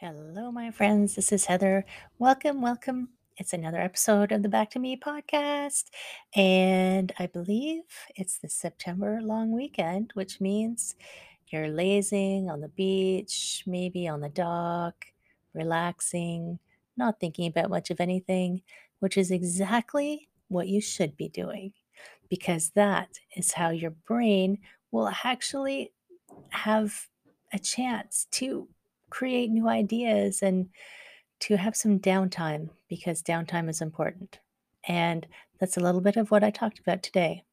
Hello, my friends. This is Heather. Welcome, welcome. It's another episode of the Back to Me podcast. And I believe it's the September long weekend, which means you're lazing on the beach, maybe on the dock, relaxing, not thinking about much of anything, which is exactly what you should be doing because that is how your brain will actually have a chance to create new ideas and to have some downtime because downtime is important. And that's a little bit of what I talked about today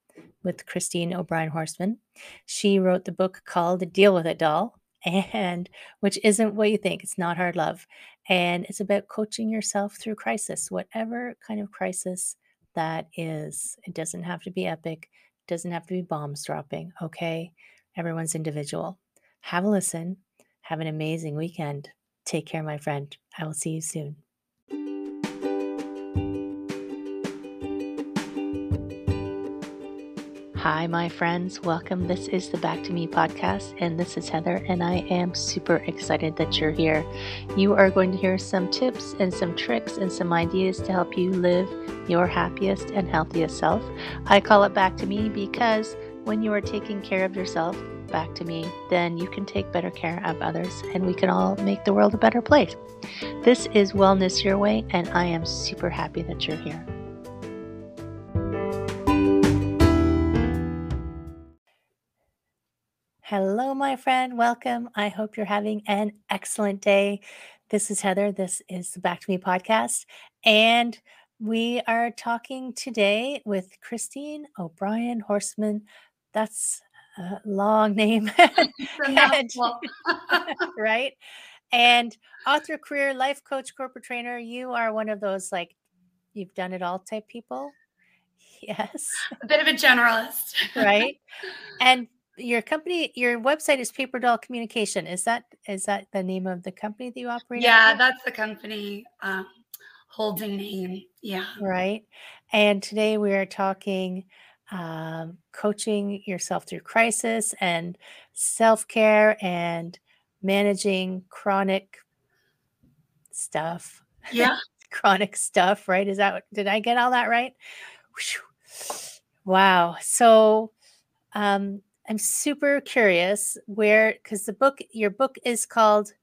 with Christine O'Brien Horstman. She wrote the book called Deal with It Doll, and which isn't what you think. It's not hard love. And it's about coaching yourself through crisis, whatever kind of crisis that is. It doesn't have to be epic, it doesn't have to be bombs dropping. Okay. Everyone's individual. Have a listen have an amazing weekend. Take care, my friend. I will see you soon. Hi, my friends. Welcome. This is the Back to Me podcast, and this is Heather, and I am super excited that you're here. You are going to hear some tips and some tricks and some ideas to help you live your happiest and healthiest self. I call it Back to Me because when you are taking care of yourself, back to me, then you can take better care of others and we can all make the world a better place. This is Wellness Your Way, and I am super happy that you're here. Hello, my friend. Welcome. I hope you're having an excellent day. This is Heather. This is the Back to Me podcast. And we are talking today with Christine O'Brien Horstman. That's a long name. and, right? And author, career, life coach, corporate trainer, you are one of those like you've done it all type people. Yes. A bit of a generalist. right. And your company, your website is Paper Doll Communication. Is that is that the name of the company that you operate? Yeah, under? that's the company um, holding name. Yeah. Right. And today we are talking um, coaching yourself through crisis and self care and managing chronic stuff. Yeah. chronic stuff, right? Is that, did I get all that right? Wow. So, um, I'm super curious where, because the book, your book is called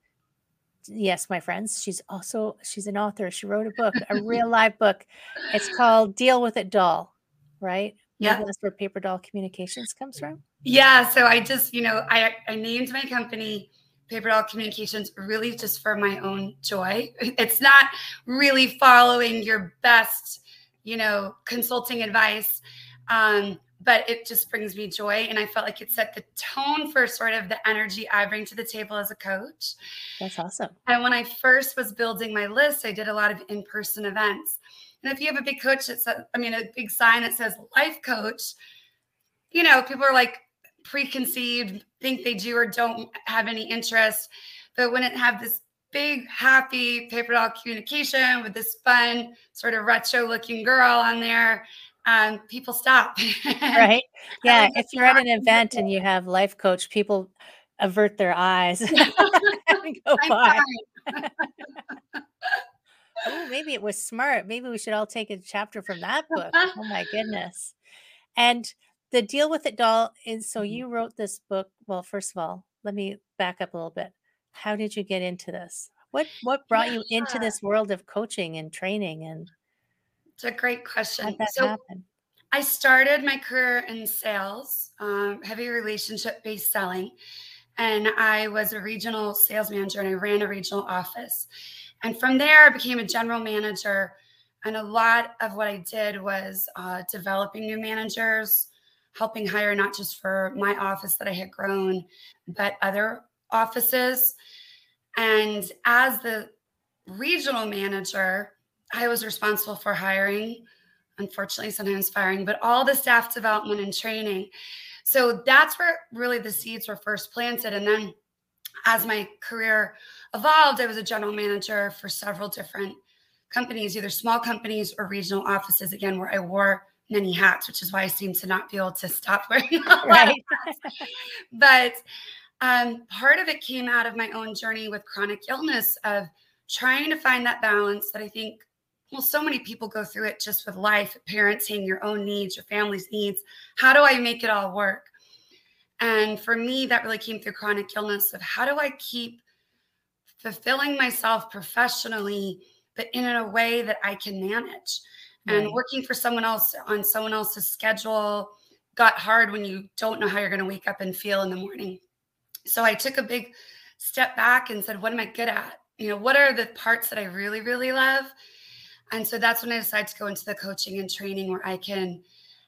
yes, my friends. She's also she's an author. She wrote a book, a real live book. It's called Deal with It Doll, right? Yeah. that's where Paper Doll Communications comes from? Yeah. So I just, you know, I, I named my company Paper Doll Communications really just for my own joy. It's not really following your best, you know, consulting advice. Um, but it just brings me joy. And I felt like it set the tone for sort of the energy I bring to the table as a coach. That's awesome. And when I first was building my list, I did a lot of in person events. And if you have a big coach that says, I mean, a big sign that says life coach, you know, people are like preconceived, think they do or don't have any interest. But when it have this big, happy paper doll communication with this fun, sort of retro looking girl on there, um, people stop. right. Yeah. if you're at an event and you have life coach, people avert their eyes go by. Oh, maybe it was smart. Maybe we should all take a chapter from that book. oh my goodness. And the deal with it doll is so mm-hmm. you wrote this book. Well, first of all, let me back up a little bit. How did you get into this? What what brought yeah. you into this world of coaching and training and it's a great question. so happen? I started my career in sales, um, heavy relationship based selling, and I was a regional sales manager and I ran a regional office. And from there, I became a general manager. And a lot of what I did was uh, developing new managers, helping hire not just for my office that I had grown, but other offices. And as the regional manager, I was responsible for hiring, unfortunately, sometimes firing, but all the staff development and training. So that's where really the seeds were first planted. And then as my career evolved, I was a general manager for several different companies, either small companies or regional offices, again, where I wore many hats, which is why I seem to not be able to stop wearing right. but Um, part of it came out of my own journey with chronic illness of trying to find that balance that I think, well, so many people go through it just with life, parenting, your own needs, your family's needs. How do I make it all work? And for me, that really came through chronic illness of how do I keep fulfilling myself professionally, but in a way that I can manage. Right. And working for someone else on someone else's schedule got hard when you don't know how you're going to wake up and feel in the morning. So I took a big step back and said, what am I good at? You know, what are the parts that I really, really love? And so that's when I decided to go into the coaching and training where I can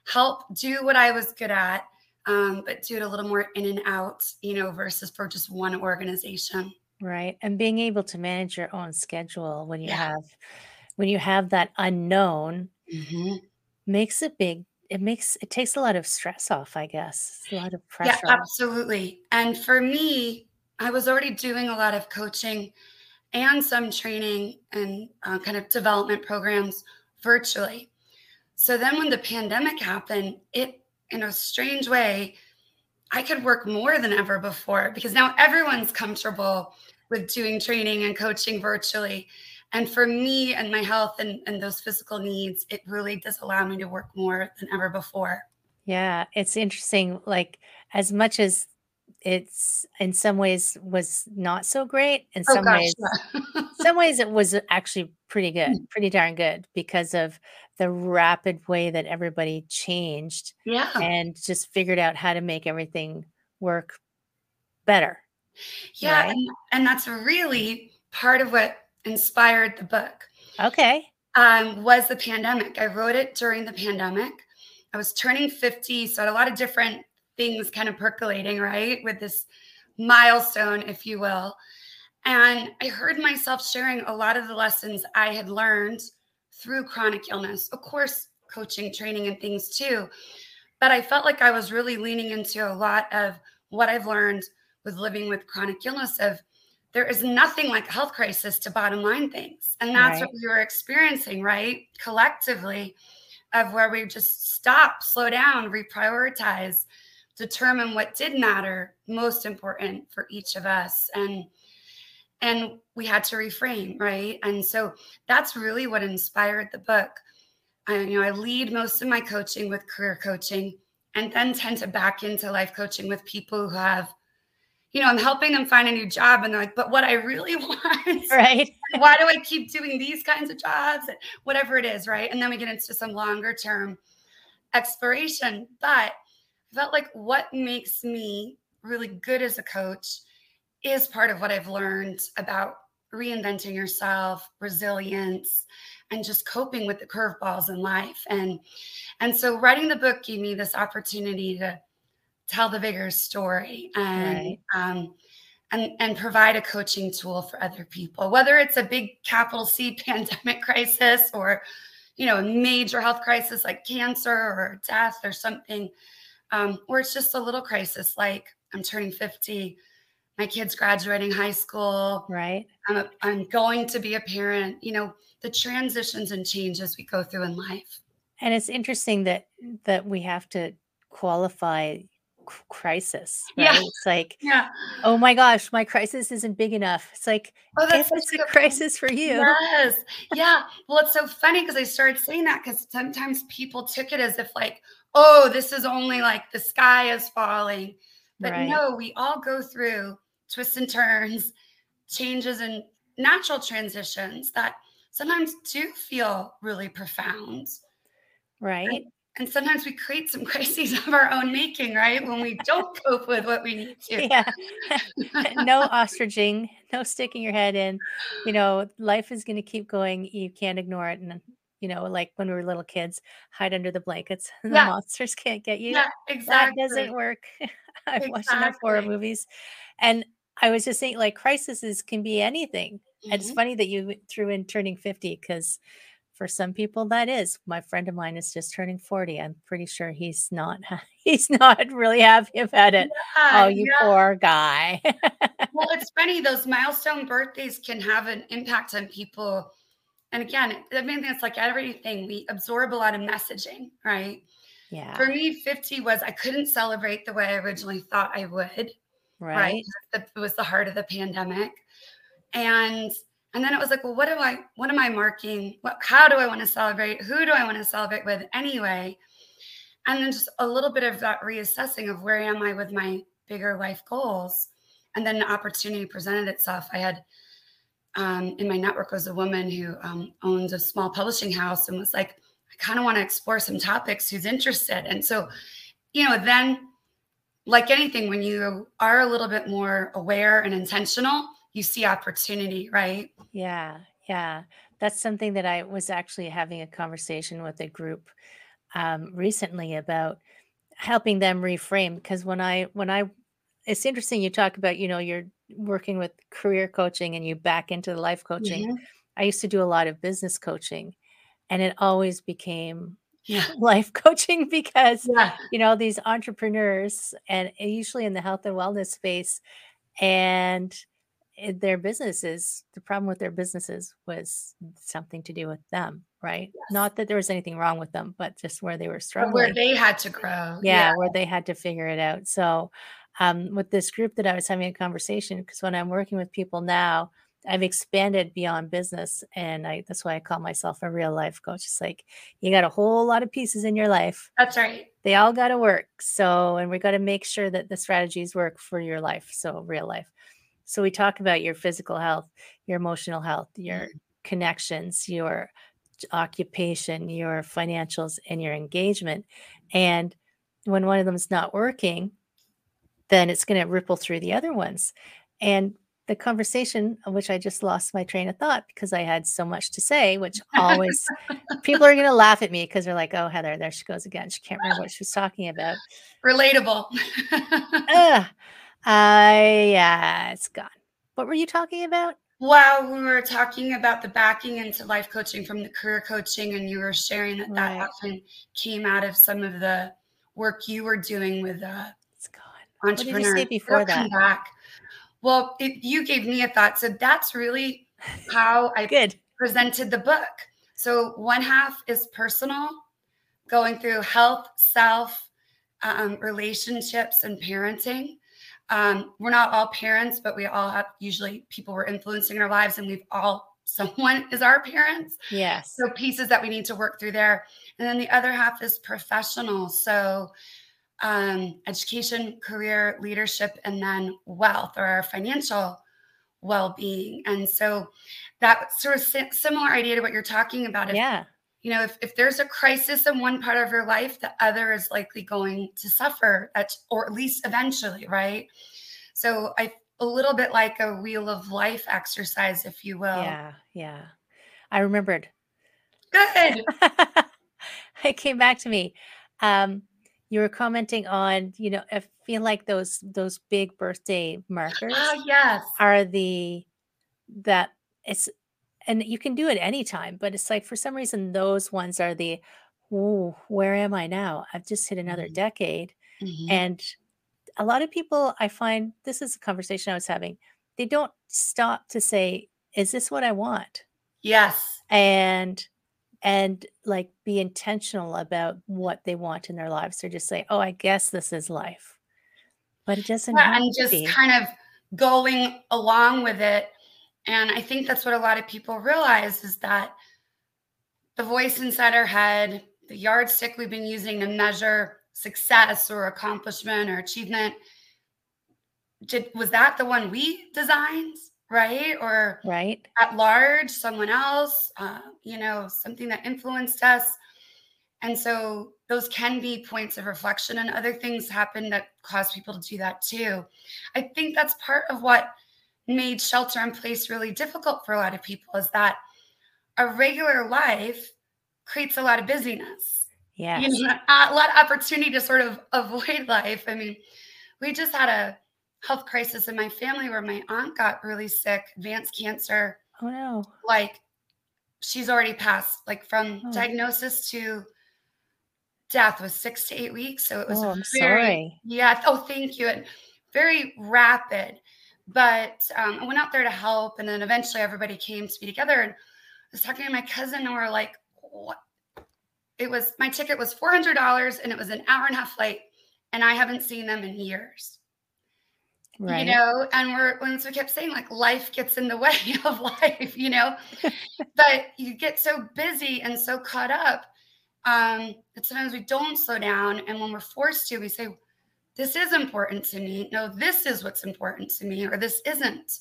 help do what I was good at, um, but do it a little more in and out, you know, versus for just one organization. Right. And being able to manage your own schedule when you yeah. have when you have that unknown mm-hmm. makes a big it makes it takes a lot of stress off, I guess. a lot of pressure. Yeah, absolutely. And for me, I was already doing a lot of coaching and some training and uh, kind of development programs virtually. So then when the pandemic happened, it in a strange way, I could work more than ever before because now everyone's comfortable with doing training and coaching virtually. And for me and my health and, and those physical needs, it really does allow me to work more than ever before. Yeah, it's interesting. Like, as much as it's in some ways was not so great, in oh, some gosh, ways, yeah. some ways it was actually pretty good, mm. pretty darn good because of the rapid way that everybody changed. Yeah. And just figured out how to make everything work better. Yeah. Right? And, and that's really part of what inspired the book. Okay. Um, was the pandemic. I wrote it during the pandemic. I was turning 50, so I had a lot of different things kind of percolating, right? With this milestone, if you will. And I heard myself sharing a lot of the lessons I had learned through chronic illness. Of course, coaching, training, and things too. But I felt like I was really leaning into a lot of what I've learned with living with chronic illness of there is nothing like a health crisis to bottom line things. And that's right. what we were experiencing, right? Collectively, of where we just stop, slow down, reprioritize, determine what did matter, most important for each of us. And and we had to reframe, right? And so that's really what inspired the book. I, you know, I lead most of my coaching with career coaching and then tend to back into life coaching with people who have you know, I'm helping them find a new job. And they're like, but what I really want, right? why do I keep doing these kinds of jobs? And Whatever it is, right? And then we get into some longer term exploration. But I felt like what makes me really good as a coach is part of what I've learned about reinventing yourself, resilience, and just coping with the curveballs in life. And and so writing the book gave me this opportunity to tell the bigger story and right. um, and and provide a coaching tool for other people whether it's a big capital c pandemic crisis or you know a major health crisis like cancer or death or something um, or it's just a little crisis like i'm turning 50 my kids graduating high school right I'm, a, I'm going to be a parent you know the transitions and changes we go through in life and it's interesting that that we have to qualify crisis. Right? Yeah. It's like, yeah. oh my gosh, my crisis isn't big enough. It's like, oh, that's if it's a crisis for you. Yes. Yeah. well, it's so funny because I started saying that because sometimes people took it as if like, oh, this is only like the sky is falling. But right. no, we all go through twists and turns, changes and natural transitions that sometimes do feel really profound. Right. And and sometimes we create some crises of our own making, right? When we don't cope with what we need to. Yeah. no ostriching, no sticking your head in. You know, life is going to keep going. You can't ignore it. And, you know, like when we were little kids, hide under the blankets. The yeah. monsters can't get you. Yeah, exactly. That doesn't work. I've exactly. watched enough horror movies. And I was just saying, like, crises can be anything. Mm-hmm. And it's mm-hmm. funny that you threw in turning 50 because for some people that is my friend of mine is just turning 40 i'm pretty sure he's not he's not really happy about it yeah, oh you yeah. poor guy well it's funny those milestone birthdays can have an impact on people and again the main thing is like everything we absorb a lot of messaging right yeah for me 50 was i couldn't celebrate the way i originally thought i would Right. right? It was the heart of the pandemic. And and then it was like, well, what do I what am I marking? What how do I want to celebrate? Who do I want to celebrate with anyway? And then just a little bit of that reassessing of where am I with my bigger life goals. And then the opportunity presented itself. I had um, in my network was a woman who um, owns a small publishing house and was like, I kind of want to explore some topics. Who's interested? And so, you know, then like anything, when you are a little bit more aware and intentional, you see opportunity, right? Yeah, yeah. That's something that I was actually having a conversation with a group um, recently about helping them reframe because when I when I it's interesting you talk about you know you're working with career coaching and you back into the life coaching. Mm-hmm. I used to do a lot of business coaching and it always became yeah. life coaching because yeah. you know these entrepreneurs and usually in the health and wellness space and their businesses the problem with their businesses was something to do with them right yes. not that there was anything wrong with them but just where they were struggling where they had to grow yeah, yeah, where they had to figure it out so um, with this group that i was having a conversation because when i'm working with people now I've expanded beyond business, and I that's why I call myself a real life coach. It's like you got a whole lot of pieces in your life. That's right. They all got to work. So, and we got to make sure that the strategies work for your life. So, real life. So, we talk about your physical health, your emotional health, your mm-hmm. connections, your occupation, your financials, and your engagement. And when one of them is not working, then it's going to ripple through the other ones. And the conversation, which I just lost my train of thought because I had so much to say, which always people are going to laugh at me because they're like, oh, Heather, there she goes again. She can't remember what she was talking about. Relatable. uh, uh, yeah, it's gone. What were you talking about? Well, we were talking about the backing into life coaching from the career coaching, and you were sharing that right. that often came out of some of the work you were doing with uh, it's gone. entrepreneurs. What did you say before that? Back. Well, it, you gave me a thought. So that's really how I Good. presented the book. So one half is personal, going through health, self, um, relationships, and parenting. Um, we're not all parents, but we all have usually people we're influencing in our lives, and we've all someone is our parents. Yes. So pieces that we need to work through there. And then the other half is professional. So um, education, career, leadership, and then wealth or our financial well being. And so that sort of similar idea to what you're talking about. If, yeah. You know, if, if there's a crisis in one part of your life, the other is likely going to suffer, at, or at least eventually, right? So I a little bit like a wheel of life exercise, if you will. Yeah, yeah. I remembered. Good. it came back to me. Um, you were commenting on, you know, I feel like those those big birthday markers Oh, yes. are the that it's and you can do it anytime, but it's like for some reason those ones are the oh, where am I now? I've just hit another Mhm. decade. Mhm. And a lot of people I find this is a conversation I was having. They don't stop to say, is this what I want? Yes. And and like be intentional about what they want in their lives. Or just say, oh, I guess this is life. But it doesn't yeah, and just be. kind of going along with it. And I think that's what a lot of people realize is that the voice inside our head, the yardstick we've been using to measure success or accomplishment or achievement, did, was that the one we designed? right? Or right at large, someone else, uh, you know, something that influenced us. And so those can be points of reflection, and other things happen that cause people to do that too. I think that's part of what made shelter in place really difficult for a lot of people is that a regular life creates a lot of busyness. Yeah. You know, a lot of opportunity to sort of avoid life. I mean, we just had a health crisis in my family where my aunt got really sick, advanced cancer. Oh no. Like she's already passed, like from oh. diagnosis to death was six to eight weeks. So it was oh, I'm very, sorry. Yeah. Oh, thank you. And very rapid. But um, I went out there to help. And then eventually everybody came to be together. And I was talking to my cousin, and we're like, what? It was my ticket was $400 and it was an hour and a half flight. And I haven't seen them in years. Right. You know, and we're once we kept saying like life gets in the way of life, you know. but you get so busy and so caught up um, that sometimes we don't slow down. And when we're forced to, we say, This is important to me. No, this is what's important to me, or this isn't.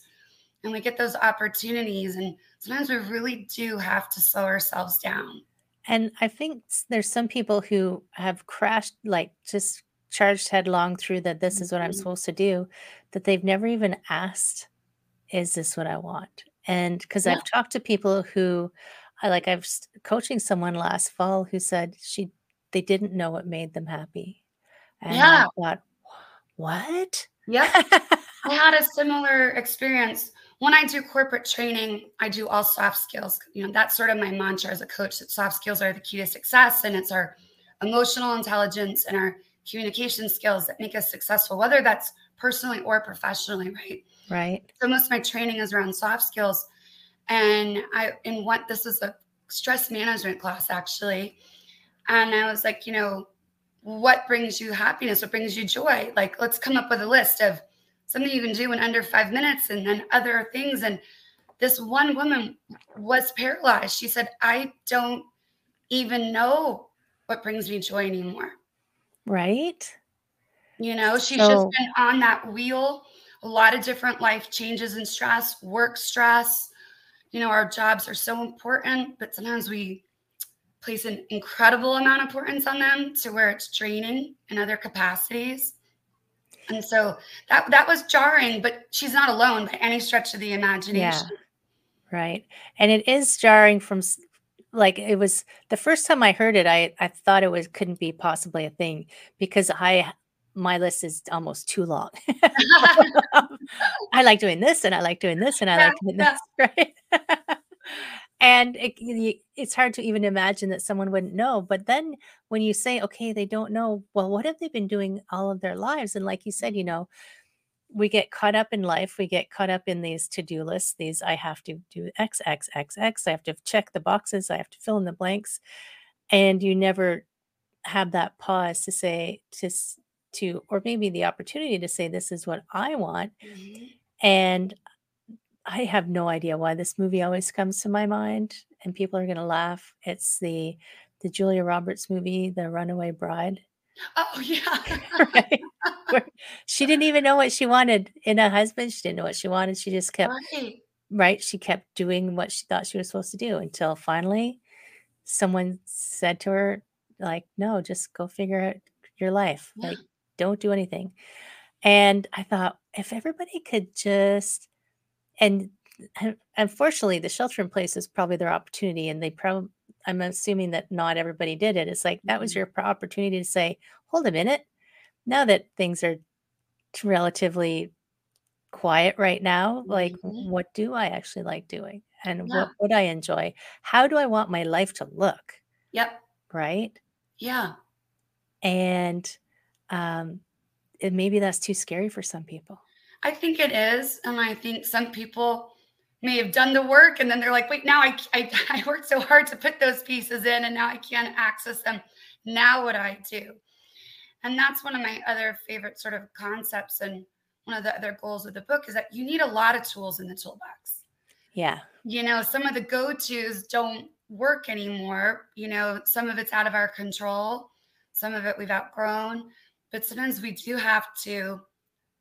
And we get those opportunities. And sometimes we really do have to slow ourselves down. And I think there's some people who have crashed, like just charged headlong through that this is what I'm mm-hmm. supposed to do, that they've never even asked, is this what I want? And because yeah. I've talked to people who I like, I was coaching someone last fall who said she they didn't know what made them happy. And yeah. I thought, what? Yeah. I had a similar experience. When I do corporate training, I do all soft skills. You know, that's sort of my mantra as a coach that soft skills are the key to success. And it's our emotional intelligence and our communication skills that make us successful, whether that's personally or professionally, right? Right. So most of my training is around soft skills. And I in what this is a stress management class actually. And I was like, you know, what brings you happiness? What brings you joy? Like, let's come up with a list of something you can do in under five minutes and then other things. And this one woman was paralyzed. She said, I don't even know what brings me joy anymore. Right. You know, she's so, just been on that wheel, a lot of different life changes and stress, work stress. You know, our jobs are so important, but sometimes we place an incredible amount of importance on them to where it's draining in other capacities. And so that that was jarring, but she's not alone by any stretch of the imagination. Yeah. Right. And it is jarring from like it was the first time I heard it, I I thought it was couldn't be possibly a thing because I my list is almost too long. I like doing this and I like doing this and I like doing this, right? And it, it's hard to even imagine that someone wouldn't know. But then when you say, okay, they don't know, well, what have they been doing all of their lives? And like you said, you know, we get caught up in life. We get caught up in these to-do lists. These I have to do X, X, X, X. I have to check the boxes. I have to fill in the blanks. And you never have that pause to say to to or maybe the opportunity to say this is what I want. Mm-hmm. And I have no idea why this movie always comes to my mind and people are going to laugh. It's the the Julia Roberts movie, The Runaway Bride. Oh yeah. right? she didn't even know what she wanted in a husband. She didn't know what she wanted. She just kept right. right. She kept doing what she thought she was supposed to do until finally someone said to her, like, no, just go figure out your life. Yeah. Like, don't do anything. And I thought, if everybody could just and unfortunately the shelter in place is probably their opportunity and they probably I'm assuming that not everybody did it. It's like that was mm-hmm. your opportunity to say, hold a minute. Now that things are relatively quiet right now, like mm-hmm. what do I actually like doing? And yeah. what would I enjoy? How do I want my life to look? Yep. Right? Yeah. And um it, maybe that's too scary for some people. I think it is. And I think some people may have done the work and then they're like wait now I, I, I worked so hard to put those pieces in and now i can't access them. Now what i do? And that's one of my other favorite sort of concepts and one of the other goals of the book is that you need a lot of tools in the toolbox. Yeah. You know some of the go-to's don't work anymore. You know some of it's out of our control. Some of it we've outgrown. But sometimes we do have to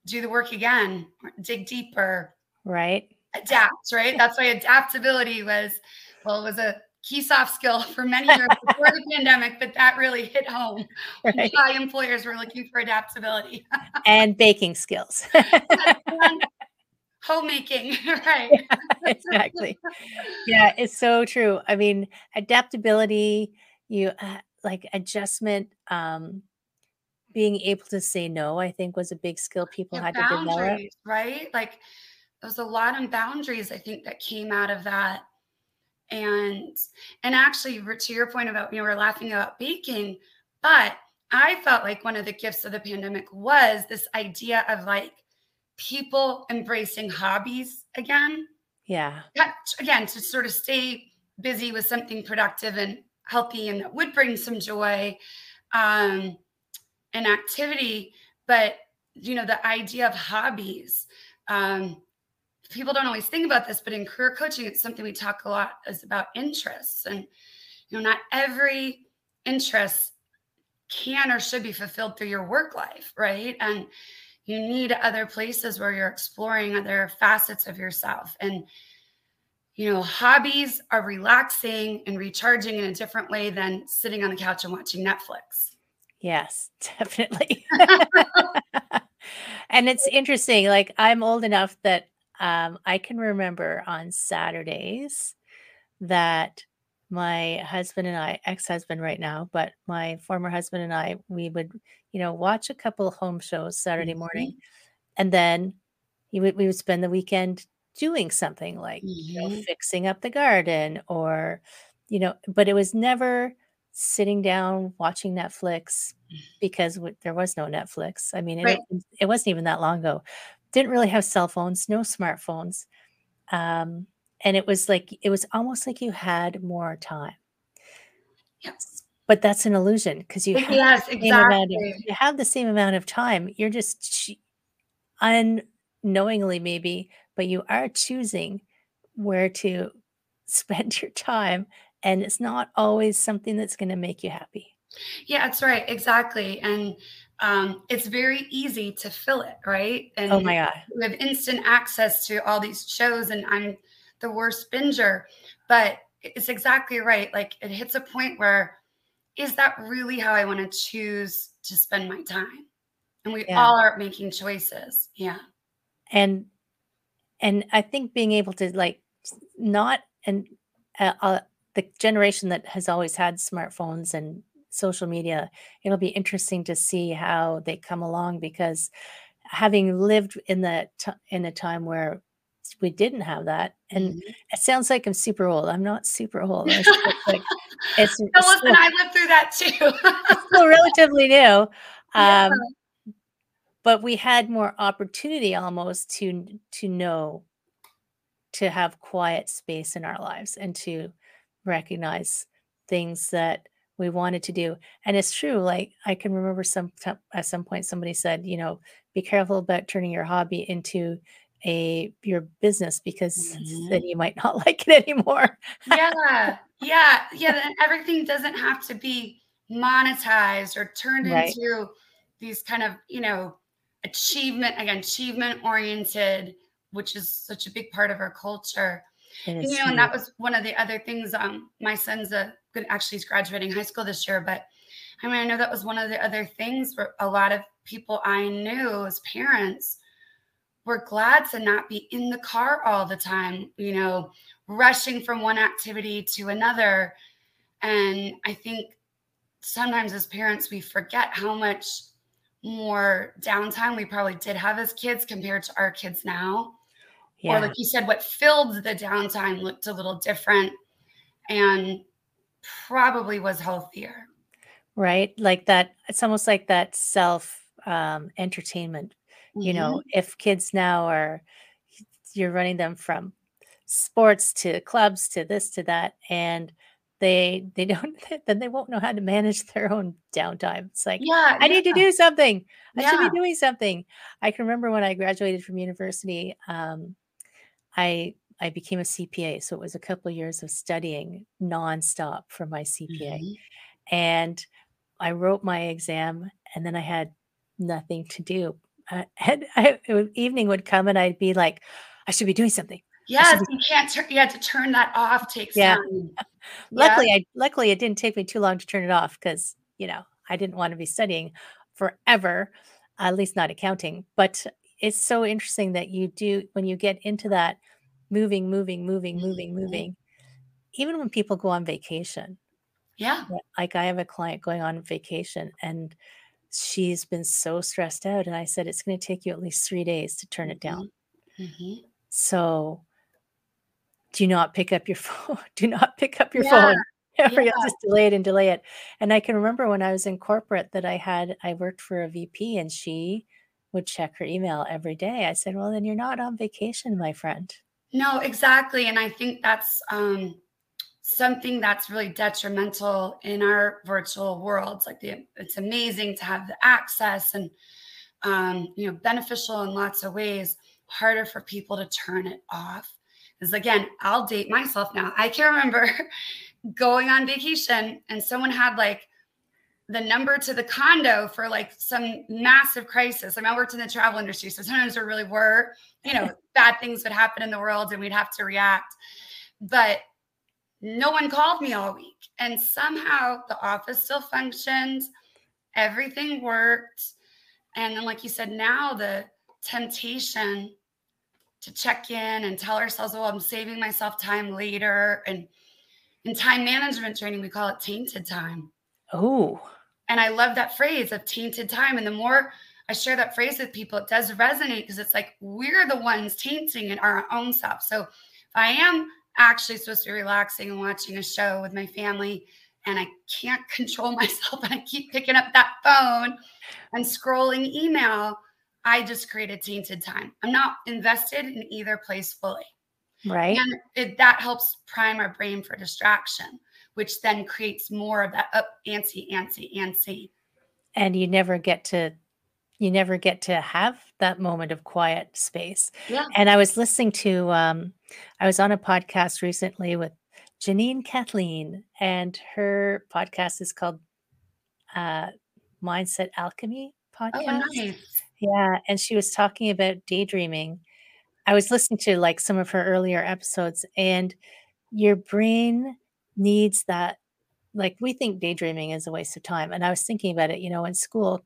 do the work again dig deeper right adapt, right? That's why adaptability was, well, it was a key soft skill for many years before the pandemic, but that really hit home. Right. Why employers were looking for adaptability and baking skills. homemaking, right? Yeah, exactly. Yeah, it's so true. I mean, adaptability, you uh, like adjustment, um, being able to say no, I think was a big skill people had to develop. Right? Like there was a lot of boundaries I think that came out of that. And and actually to your point about you know we're laughing about baking, but I felt like one of the gifts of the pandemic was this idea of like people embracing hobbies again. Yeah. again, to sort of stay busy with something productive and healthy and that would bring some joy um, and activity. But you know, the idea of hobbies. Um, people don't always think about this, but in career coaching, it's something we talk a lot is about interests. And, you know, not every interest can or should be fulfilled through your work life, right? And you need other places where you're exploring other facets of yourself. And, you know, hobbies are relaxing and recharging in a different way than sitting on the couch and watching Netflix. Yes, definitely. and it's interesting. Like, I'm old enough that um, I can remember on Saturdays that my husband and I, ex-husband right now, but my former husband and I, we would, you know, watch a couple home shows Saturday morning, mm-hmm. and then he would, we would spend the weekend doing something like mm-hmm. you know, mm-hmm. fixing up the garden or, you know, but it was never sitting down watching Netflix mm. because w- there was no Netflix. I mean, right. it, it wasn't even that long ago didn't really have cell phones, no smartphones. Um, and it was like, it was almost like you had more time. Yes. But that's an illusion because you, yes, exactly. Of, you have the same amount of time. You're just unknowingly, maybe, but you are choosing where to spend your time. And it's not always something that's going to make you happy. Yeah, that's right. Exactly. And um, it's very easy to fill it, right? And oh my god, we have instant access to all these shows, and I'm the worst binger. But it's exactly right. Like it hits a point where is that really how I want to choose to spend my time? And we yeah. all are making choices. Yeah. And and I think being able to like not and uh, uh, the generation that has always had smartphones and social media, it'll be interesting to see how they come along because having lived in the t- in a time where we didn't have that and mm-hmm. it sounds like i'm super old i'm not super old it's, like, it's no, listen, still, i lived through that too still relatively new yeah. um, but we had more opportunity almost to to know to have quiet space in our lives and to recognize things that we wanted to do. And it's true. Like I can remember some at some point somebody said, you know, be careful about turning your hobby into a your business because mm-hmm. then you might not like it anymore. yeah. Yeah. Yeah. Everything doesn't have to be monetized or turned right. into these kind of, you know, achievement again, achievement oriented, which is such a big part of our culture. You know, and that was one of the other things. Um, my son's a actually he's graduating high school this year, but I mean, I know that was one of the other things where a lot of people I knew as parents were glad to not be in the car all the time, you know, rushing from one activity to another. And I think sometimes as parents, we forget how much more downtime we probably did have as kids compared to our kids now. Yeah. Or, like you said, what filled the downtime looked a little different. And probably was healthier. Right. Like that, it's almost like that self um, entertainment. Mm-hmm. You know, if kids now are, you're running them from sports to clubs to this to that, and they they don't then they won't know how to manage their own downtime it's like yeah i yeah. need to do something i yeah. should be doing something i can remember when i graduated from university um, i I became a CPA. So it was a couple of years of studying nonstop for my CPA. Mm-hmm. And I wrote my exam and then I had nothing to do. Uh, and I, evening would come and I'd be like, I should be doing something. Yes, you can't. Tur- you had to turn that off. Takes yeah. Time. luckily, yeah. I luckily it didn't take me too long to turn it off because you know I didn't want to be studying forever, at least not accounting. But it's so interesting that you do when you get into that moving, moving, moving, moving, mm-hmm. moving. Even when people go on vacation. Yeah. Like I have a client going on vacation and she's been so stressed out. And I said, it's going to take you at least three days to turn it down. Mm-hmm. mm-hmm. So do not pick up your phone. do not pick up your yeah. phone. Yeah. just delay it and delay it. And I can remember when I was in corporate that I had, I worked for a VP and she would check her email every day. I said, well, then you're not on vacation, my friend. No, exactly. And I think that's um, something that's really detrimental in our virtual worlds. Like the, it's amazing to have the access and um, you know, beneficial in lots of ways, harder for people to turn it off. Because again, I'll date myself now. I can remember going on vacation and someone had like the number to the condo for like some massive crisis. I mean, I worked in the travel industry, so sometimes there really were, you know, bad things would happen in the world and we'd have to react. But no one called me all week. And somehow the office still functioned, everything worked. And then, like you said, now the temptation to check in and tell ourselves, oh, I'm saving myself time later. And in time management training, we call it tainted time. Oh. And I love that phrase of tainted time. And the more I share that phrase with people, it does resonate because it's like we're the ones tainting in our own self. So if I am actually supposed to be relaxing and watching a show with my family, and I can't control myself, and I keep picking up that phone and scrolling email, I just created tainted time. I'm not invested in either place fully. Right. And it, that helps prime our brain for distraction, which then creates more of that up antsy, antsy, antsy. And you never get to you never get to have that moment of quiet space. Yeah. And I was listening to um I was on a podcast recently with Janine Kathleen and her podcast is called uh Mindset Alchemy oh, podcast. Oh, nice. Yeah, and she was talking about daydreaming. I was listening to like some of her earlier episodes, and your brain needs that. Like we think daydreaming is a waste of time, and I was thinking about it. You know, in school,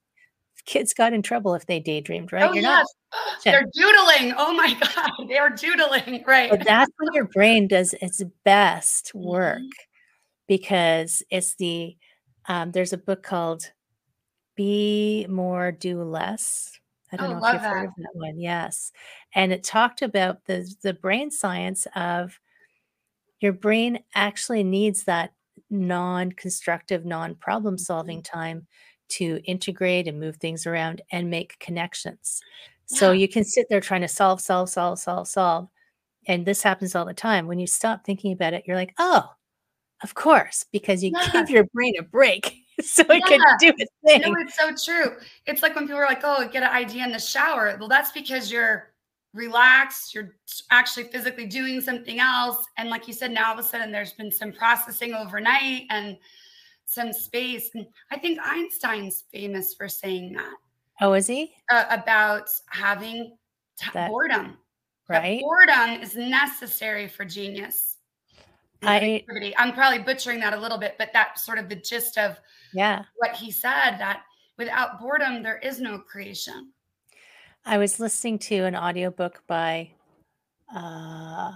kids got in trouble if they daydreamed, right? Oh, You're yes. not. They're doodling. Oh my god, they are doodling, right? But that's when your brain does its best work mm-hmm. because it's the. Um, there's a book called "Be More, Do Less" I don't Oh, know if you've heard of that one, yes, and it talked about the the brain science of your brain actually needs that non-constructive, non-problem solving Mhm. time to integrate and move things around and make connections. So you can sit there trying to solve, solve, solve, solve, solve, and this happens all the time. When you stop thinking about it, you're like, "Oh, of course," because you Yeah. give your brain a break so it Yeah. do its No, thing. it's so true. It's like when people are like, "Oh, get an idea in the shower." Well, that's because you're relaxed, you're actually physically doing something else, and like you said, now all of a sudden there's been some processing overnight and some space, and I think Einstein's famous for saying that Oh, is he? uh, about having t That boredom. That right? boredom is necessary for genius I. I'm probably butchering that a little bit, but that's sort of the gist of Yeah. what he said, that without boredom, there is no creation. I was listening to an audiobook by, uh,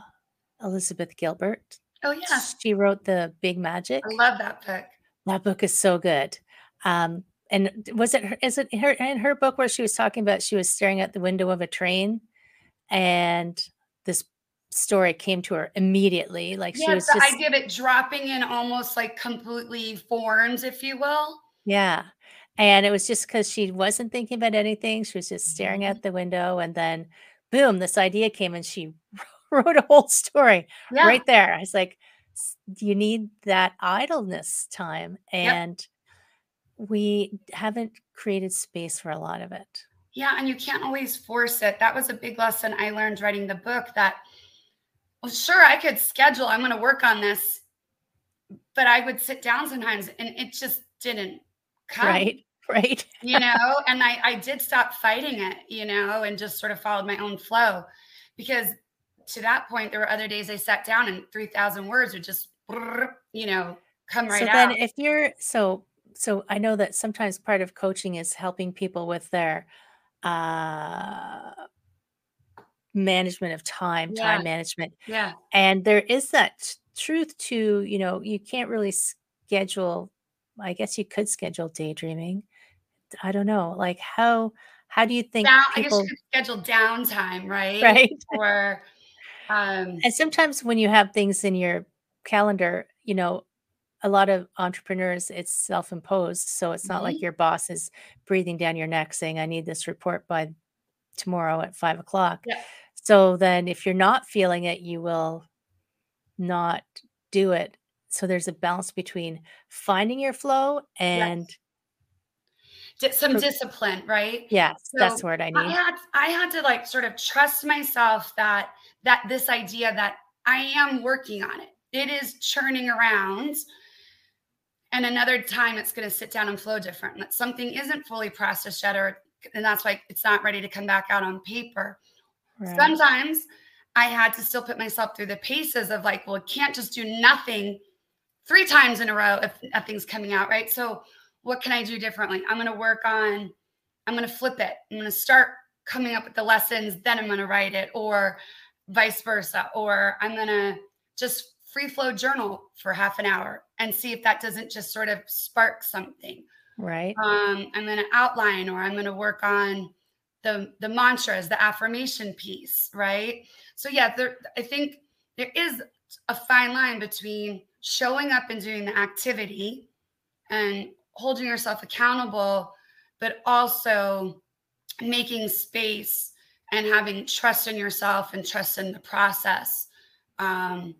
Elizabeth Gilbert. Oh, yeah. She wrote The Big Magic. I love that book. That book is so good. Um, and was it her is it her in her book where she was talking about she was staring at the window of a train, and this story came to her immediately, like, she Yes, was the just idea of it dropping in almost, like, completely forms, if you will. Yeah, and it was just because she wasn't thinking about anything, she was just staring Mhm. out the window, and then, boom, this idea came, and she wrote a whole story Yeah. right there. I was like, you need that idleness time," Yep. and we haven't created space for a lot of it. Yeah, and you can't always force it. That was a big lesson I learned writing the book that well, sure, I could schedule, I'm gonna work on this, but I would sit down sometimes, and it just didn't come. Right, right. You know? And I I did stop fighting it, you know, and just sort of followed my own flow, because to that point, there were other days I sat down and 3,000 words would just, you know, come right out. So then out. if you're so so I know that sometimes part of coaching is helping people with their, uh management of time, Yeah. time management, Yeah. and there is that t truth to, you know, you can't really schedule I guess you could schedule daydreaming. I don't know, like, how how do you think Down I guess you people could schedule downtime, right? Right? Or, um And sometimes when you have things in your calendar, you know, a lot of entrepreneurs, it's self-imposed, so it's not like Mhm. your boss is breathing down your neck saying, "I need this report by tomorrow at 5:00." Yeah. So then if you're not feeling it, you will not do it. So there's a balance between finding your flow Yes. and some discipline, right? Yes, so that's the word I need. I had I had to like sort of trust myself that that this idea that I am working on it. It is churning around. And another time it's going to sit down and flow different. And that something isn't fully processed yet, or and that's why it's not ready to come back out on paper. Right. Sometimes I had to still put myself through the paces of like, well, it can't just do nothing three times in a row if nothing's coming out, right? So what can I do differently? I'm going to work on, I'm going to flip it. I'm going to start coming up with the lessons, then I'm going to write it, or vice versa. Or I'm going to just free flow journal for half an hour and see if that doesn't just sort of spark something. Right. Um, I'm going to outline, or I'm going to work on the the mantras, the affirmation piece, right? So yeah, there, I think there is a fine line between showing up and doing the activity and holding yourself accountable, but also making space and having trust in yourself and trust in the process. Um,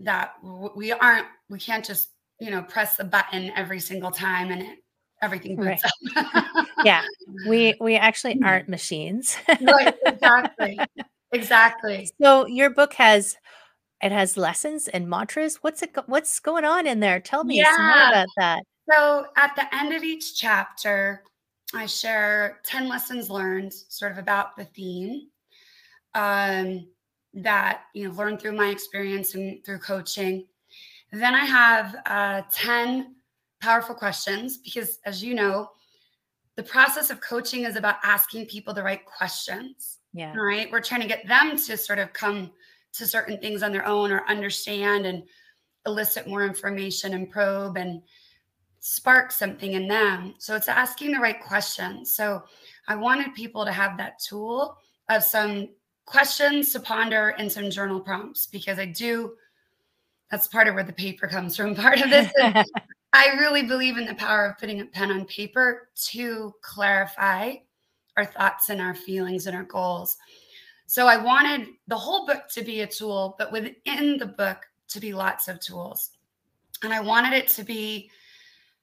that we aren't, we can't just, you know, press the button every single time and it everything boots right. up. yeah, we we actually aren't machines. right, exactly, exactly. So your book has it has lessons and mantras. What's it? What's going on in there? Tell me yeah. some more about that. So at the end of each chapter, I share 10 lessons learned, sort of about the theme um, that, you know, learned through my experience and through coaching. Then I have uh, 10 powerful questions because, as you know, the process of coaching is about asking people the right questions. Yeah. Right. We're trying to get them to sort of come to certain things on their own or understand and elicit more information and probe and spark something in them. So it's asking the right questions. So I wanted people to have that tool of some questions to ponder and some journal prompts because I do. That's part of where the paper comes from. Part of this is I really believe in the power of putting a pen on paper to clarify our thoughts and our feelings and our goals. So I wanted the whole book to be a tool, but within the book to be lots of tools. And I wanted it to be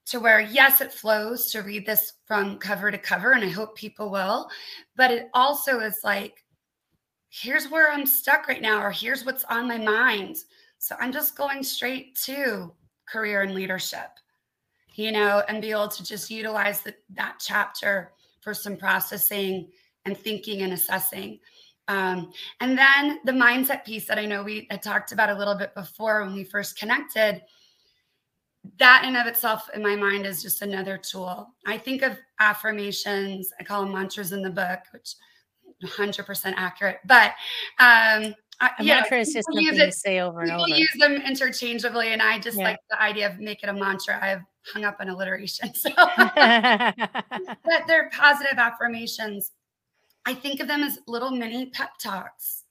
to where, yes, it flows to read this from cover to cover, and I hope people will. But it also is like, here's where I'm stuck right now, or here's what's on my mind. So I'm just going straight to career and leadership, you know, and be able to just utilize the, that chapter for some processing and thinking and assessing. Um, and then the mindset piece that I know we had talked about a little bit before when we first connected that in of itself in my mind is just another tool. I think of affirmations, I call them mantras in the book, which 100% accurate, but um, a mantra is just something you say over and over. People use them interchangeably, and I just yeah. like the idea of make it a mantra. I've hung up on alliteration, so but they're positive affirmations. I think of them as little mini pep talks.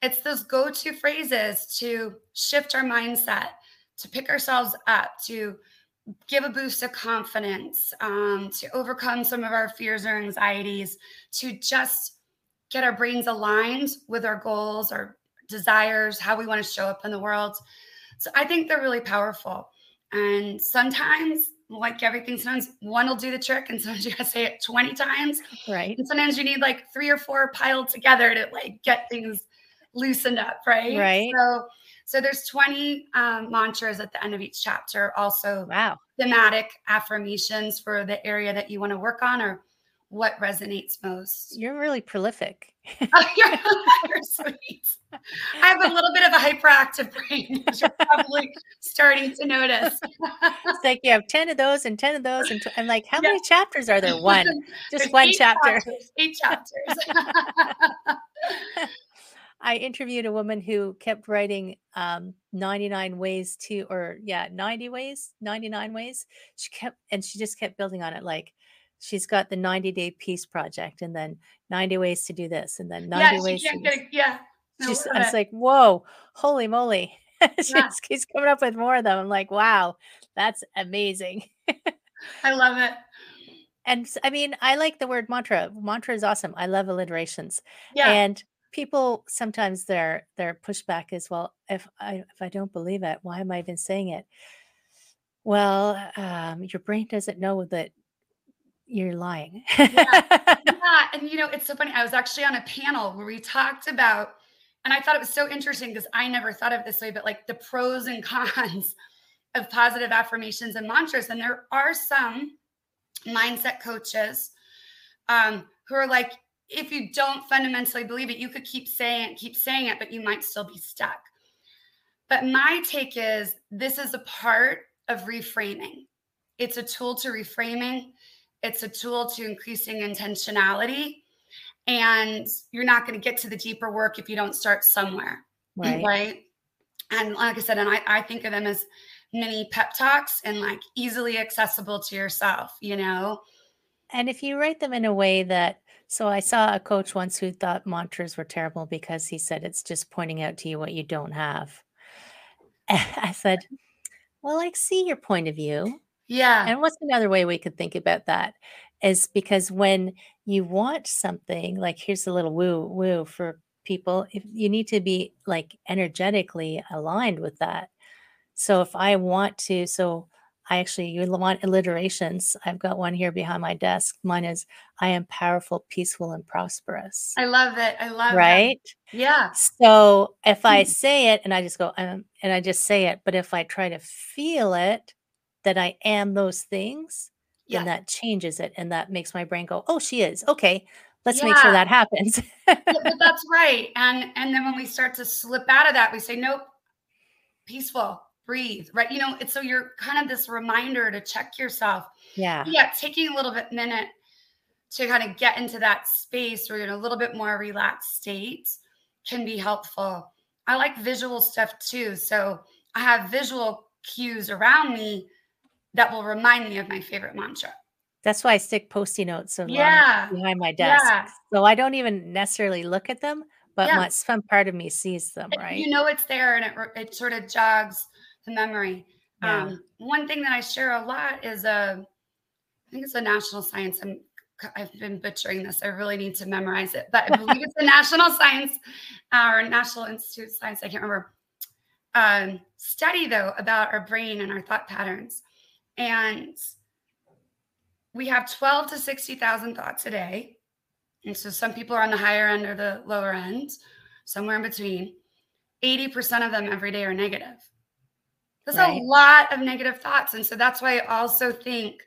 It's those go-to phrases to shift our mindset to pick ourselves up, to give a boost of confidence, um, to overcome some of our fears or anxieties, to just get our brains aligned with our goals, our desires, how we want to show up in the world. So I think they're really powerful. And sometimes, like everything, sometimes one will do the trick, and sometimes you gotta say it 20 times. Right. And sometimes you need like three or four piled together to like get things loosened up, right? Right. So so there's 20 um, mantras at the end of each chapter. Also, wow, thematic affirmations for the area that you want to work on or what resonates most. You're really prolific. oh, you're, you're sweet. I have a little bit of a hyperactive brain, which you're probably starting to notice. it's like you have 10 of those and 10 of those. And i I'm like, how yeah. many chapters are there? One, just There's one chapter. Chapters, eight chapters. I interviewed a woman who kept writing um, 99 ways to, or yeah, 90 ways, 99 ways. She kept, and she just kept building on it. Like she's got the 90 day peace project and then 90 ways to do this and then 90 yeah, ways. to yeah. No, she's, I was like, whoa, holy moly. she's, yeah. keeps coming up with more of them. I'm like, wow, that's amazing. I love it. And I mean, I like the word mantra. Mantra is awesome. I love alliterations. Yeah. And people sometimes their their pushback is well if i if i don't believe it why am i even saying it well um, your brain doesn't know that you're lying. yeah. yeah. And you know, it's so funny. I was actually on a panel where we talked about, and I thought it was so interesting because I never thought of this way, but like the pros and cons of positive affirmations and mantras. And there are some mindset coaches um, who are like, if you don't fundamentally believe it, you could keep saying it, keep saying it, but you might still be stuck. But my take is this is a part of reframing. It's a tool to reframing, it's a tool to increasing intentionality. And you're not going to get to the deeper work if you don't start somewhere. Right. Right. And like I said, and I, I think of them as mini pep talks and like easily accessible to yourself, you know? And if you write them in a way that, so I saw a coach once who thought mantras were terrible because he said it's just pointing out to you what you don't have. I said, well, I see your point of view. Yeah. And what's another way we could think about that? Is because when you want something, like here's a little woo woo for people, if you need to be like energetically aligned with that. So if I want to, so I actually you want alliterations. I've got one here behind my desk. Mine is I am powerful, peaceful, and prosperous. I love it. I love it. right. Yeah. So if I say it and I just go um, and I just say it, but if I try to feel it that I am those things, yeah. then that changes it and that makes my brain go, "Oh, she is." Okay. Let's yeah. make sure that happens. but that's right. And and then when we start to slip out of that, we say, "Nope. Peaceful, breathe, right? You know, it's so you're kind of this reminder to check yourself. Yeah. Yeah. Taking a little bit minute to kind of get into that space where you're in a little bit more relaxed state can be helpful. I like visual stuff too. So I have visual cues around me that will remind me of my favorite mantra. That's why I stick post-it notes yeah. behind my desk. Yeah. So I don't even necessarily look at them, but yeah. some part of me sees them, right? You know it's there and it, it sort of jogs the memory. Yeah. Um, one thing that I share a lot is a, uh, I think it's a national science. I'm, I've been butchering this. I really need to memorize it, but I believe it's a national science uh, or National Institute of Science. I can't remember. Um, study though about our brain and our thought patterns, and we have 12 to 60,000 thoughts a day. And so some people are on the higher end or the lower end, somewhere in between. 80% of them every day are negative. There's right. a lot of negative thoughts. And so that's why I also think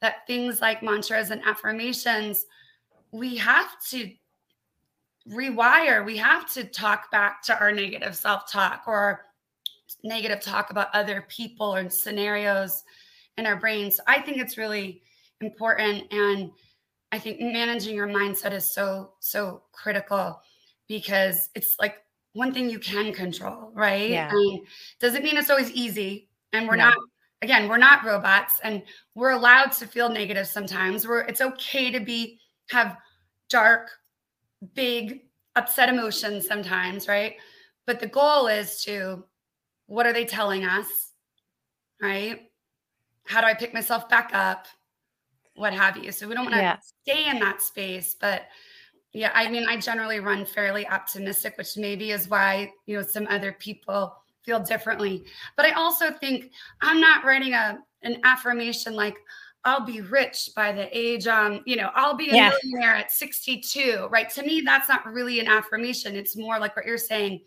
that things like mantras and affirmations, we have to rewire, we have to talk back to our negative self talk or negative talk about other people or scenarios in our brains. I think it's really important. And I think managing your mindset is so, so critical because it's like one thing you can control, right? Yeah. doesn't mean it's always easy. And we're no. not, again, we're not robots and we're allowed to feel negative sometimes. We're it's okay to be have dark, big, upset emotions sometimes, right? But the goal is to what are they telling us? Right? How do I pick myself back up? What have you? So we don't want to yeah. stay in that space, but yeah, I mean, I generally run fairly optimistic, which maybe is why, you know, some other people feel differently. But I also think I'm not writing a an affirmation like I'll be rich by the age um, you know, I'll be a yeah. millionaire at 62, right? To me, that's not really an affirmation. It's more like what you're saying.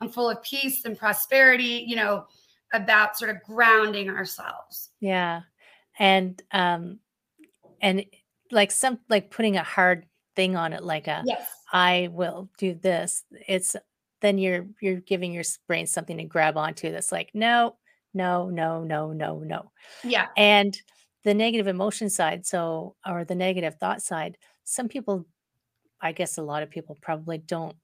I'm full of peace and prosperity, you know, about sort of grounding ourselves. Yeah. And um and like some like putting a hard thing on it like a yes. I will do this. It's then you're you're giving your brain something to grab onto that's like no, no, no, no, no, no. Yeah. And the negative emotion side, so or the negative thought side, some people I guess a lot of people probably don't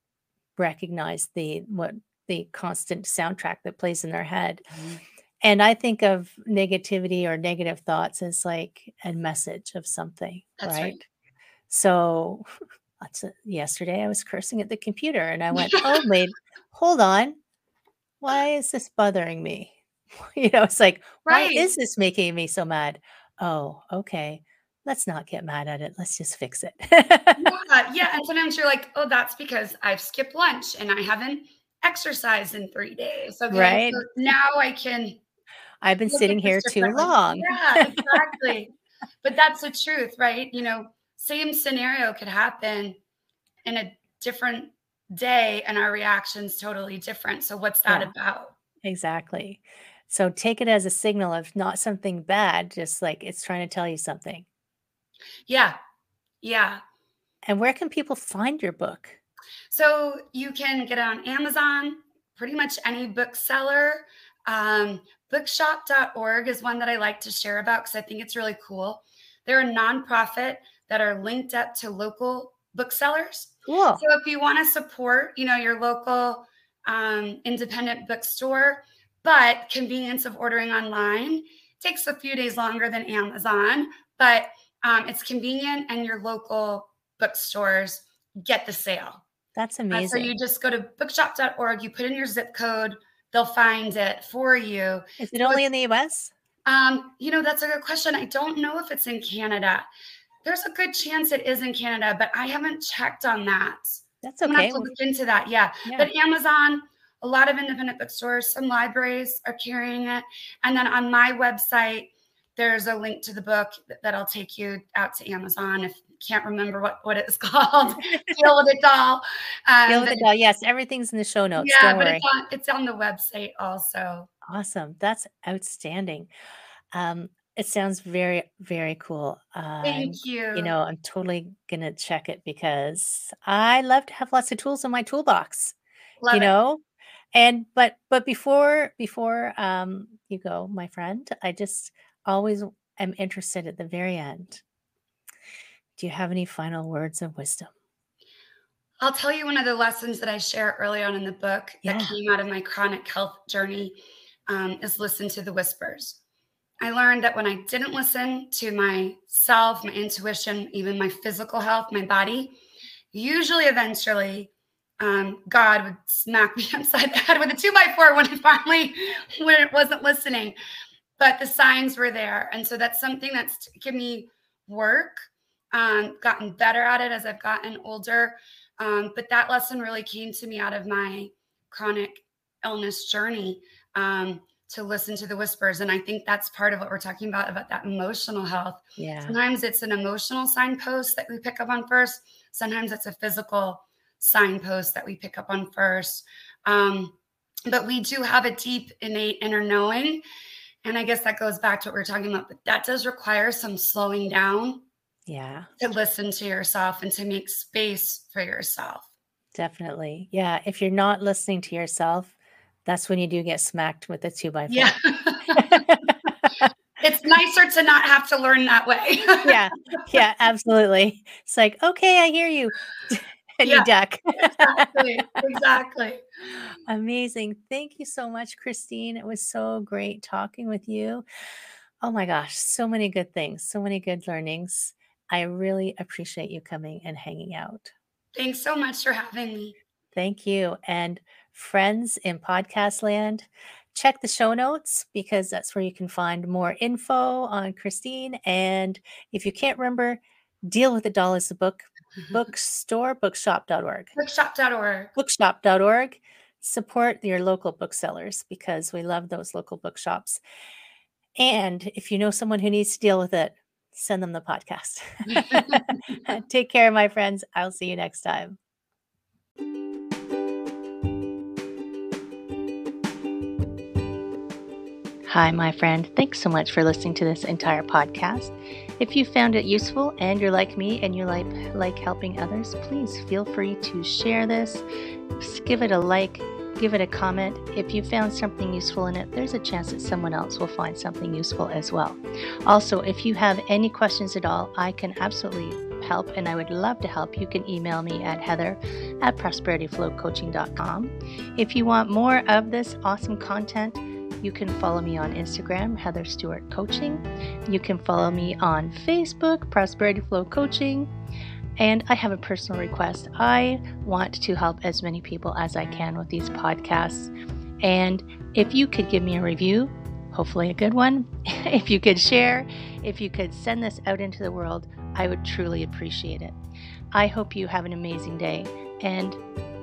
recognize the what the constant soundtrack that plays in their head. Mm-hmm. And I think of negativity or negative thoughts as like a message of something, That's right? right. So a, yesterday I was cursing at the computer and I went, oh, wait, hold on. Why is this bothering me? You know, it's like, right. why is this making me so mad? Oh, okay. Let's not get mad at it. Let's just fix it. yeah, yeah. And sometimes you're like, oh, that's because I've skipped lunch and I haven't exercised in three days. Okay. Right. So now I can. I've been sitting here too long. Yeah, exactly. but that's the truth, right? You know, same scenario could happen in a different day and our reaction's totally different. So what's that yeah, about? Exactly. So take it as a signal of not something bad, just like it's trying to tell you something. Yeah. Yeah. And where can people find your book? So you can get it on Amazon, pretty much any bookseller. Um, bookshop.org is one that I like to share about because I think it's really cool. They're a nonprofit that are linked up to local booksellers. Cool. So if you want to support, you know, your local um, independent bookstore, but convenience of ordering online takes a few days longer than Amazon, but um, it's convenient and your local bookstores get the sale. That's amazing. Uh, so you just go to bookshop.org, you put in your zip code, they'll find it for you. Is it so only in the US? Um, you know, that's a good question. I don't know if it's in Canada. There's a good chance it is in Canada, but I haven't checked on that. That's okay. I'm have to look into that. Yeah. yeah. But Amazon, a lot of independent bookstores, some libraries are carrying it. And then on my website, there's a link to the book that'll take you out to Amazon if can't remember what, what it's called. Deal with it doll. Um, Deal with it doll. Yes, everything's in the show notes. Yeah, Don't but it's on, it's on the website also. Awesome. That's outstanding. Um, it sounds very, very cool. Um, Thank you. You know, I'm totally gonna check it because I love to have lots of tools in my toolbox. Love you it. know, and but but before before um you go, my friend, I just always am interested at the very end. Do you have any final words of wisdom? I'll tell you one of the lessons that I share early on in the book yeah. that came out of my chronic health journey um, is listen to the whispers. I learned that when I didn't listen to myself, my intuition, even my physical health, my body, usually eventually um, God would smack me upside the head with a two by four when I finally when it wasn't listening. But the signs were there. And so that's something that's given me work, um, gotten better at it as I've gotten older. Um, but that lesson really came to me out of my chronic illness journey. Um, to listen to the whispers. And I think that's part of what we're talking about, about that emotional health. Yeah. Sometimes it's an emotional signpost that we pick up on first. Sometimes it's a physical signpost that we pick up on first. Um, but we do have a deep, innate inner knowing. And I guess that goes back to what we are talking about, but that does require some slowing down. Yeah. To listen to yourself and to make space for yourself. Definitely. Yeah. If you're not listening to yourself, that's when you do get smacked with a two by four. Yeah. it's nicer to not have to learn that way. yeah. Yeah, absolutely. It's like, okay, I hear you. and yeah, you duck. exactly. Exactly. Amazing. Thank you so much, Christine. It was so great talking with you. Oh my gosh, so many good things, so many good learnings. I really appreciate you coming and hanging out. Thanks so much for having me. Thank you. And friends in podcast land, check the show notes because that's where you can find more info on Christine. And if you can't remember, Deal with the Doll is the book, bookstore, bookshop.org. Bookshop.org. Bookshop.org. Support your local booksellers because we love those local bookshops. And if you know someone who needs to deal with it, send them the podcast. Take care, my friends. I'll see you next time. Hi, my friend. Thanks so much for listening to this entire podcast. If you found it useful and you're like me and you like like helping others, please feel free to share this. Give it a like, give it a comment. If you found something useful in it, there's a chance that someone else will find something useful as well. Also, if you have any questions at all, I can absolutely help and I would love to help. You can email me at heather at prosperityflowcoaching.com. If you want more of this awesome content, you can follow me on Instagram, Heather Stewart Coaching. You can follow me on Facebook, Prosperity Flow Coaching. And I have a personal request. I want to help as many people as I can with these podcasts. And if you could give me a review, hopefully a good one, if you could share, if you could send this out into the world, I would truly appreciate it. I hope you have an amazing day, and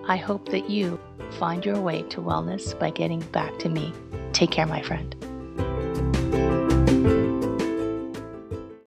I hope that you find your way to wellness by getting back to me. Take care, my friend.